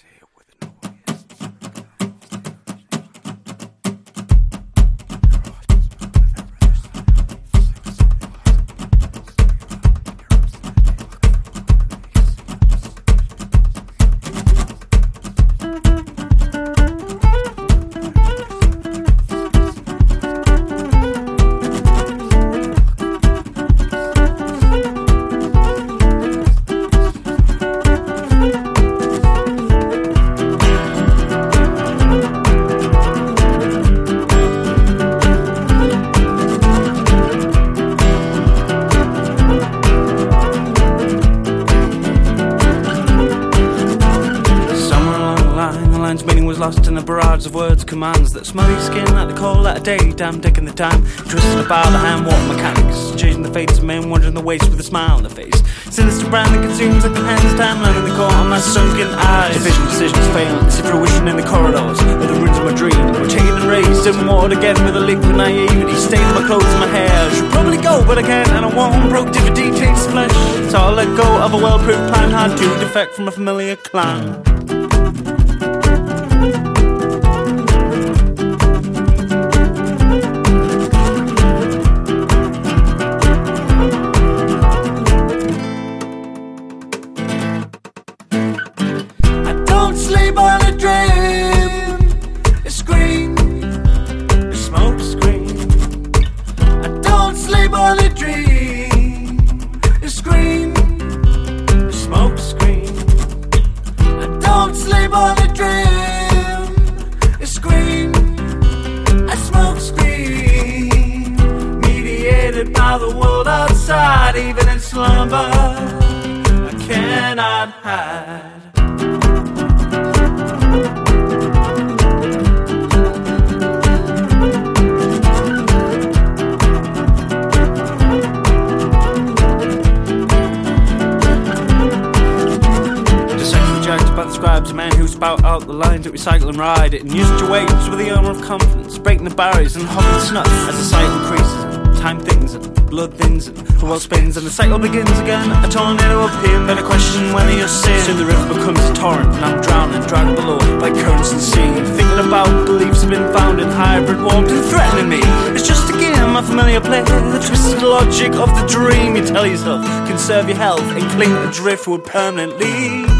say a word. Commands that smell your skin like the cold light of day. Damn, taking the time, twisting about the hand, warm mechanics, changing the fates of men, wandering the waste with a smile on the face. Sinister brand that consumes like the hands, timeline in the core on my sunken eyes. Division decisions fail, see fruition in the corridors, or the roots of my dream. We're and raised in water again with a liquid naivety, staining my clothes and my hair. Should probably go, but I can't, and I won't. Productivity takes flesh, so I'll let go of a well-proved plan. Hard to defect from a familiar clan. Sleep on dream. Smoke screen. I don't sleep on dream. A smoke screen. Mediated by the world outside, even in slumber, I cannot hide. Cycle and ride it, and use your waves with the armor of confidence, breaking the barriers and hopping snuff as the cycle increases. Time thins and blood thins and the world spins and the cycle begins again. A tornado appears, then a question whether you're sin. Soon the river becomes a torrent and I'm drowning, dragged below by currents and sea. Thinking about beliefs have been found in hybrid warped and threatening me. It's just a game, a familiar play, the twisted logic of the dream. You tell yourself, conserve your health and cling to driftwood permanently.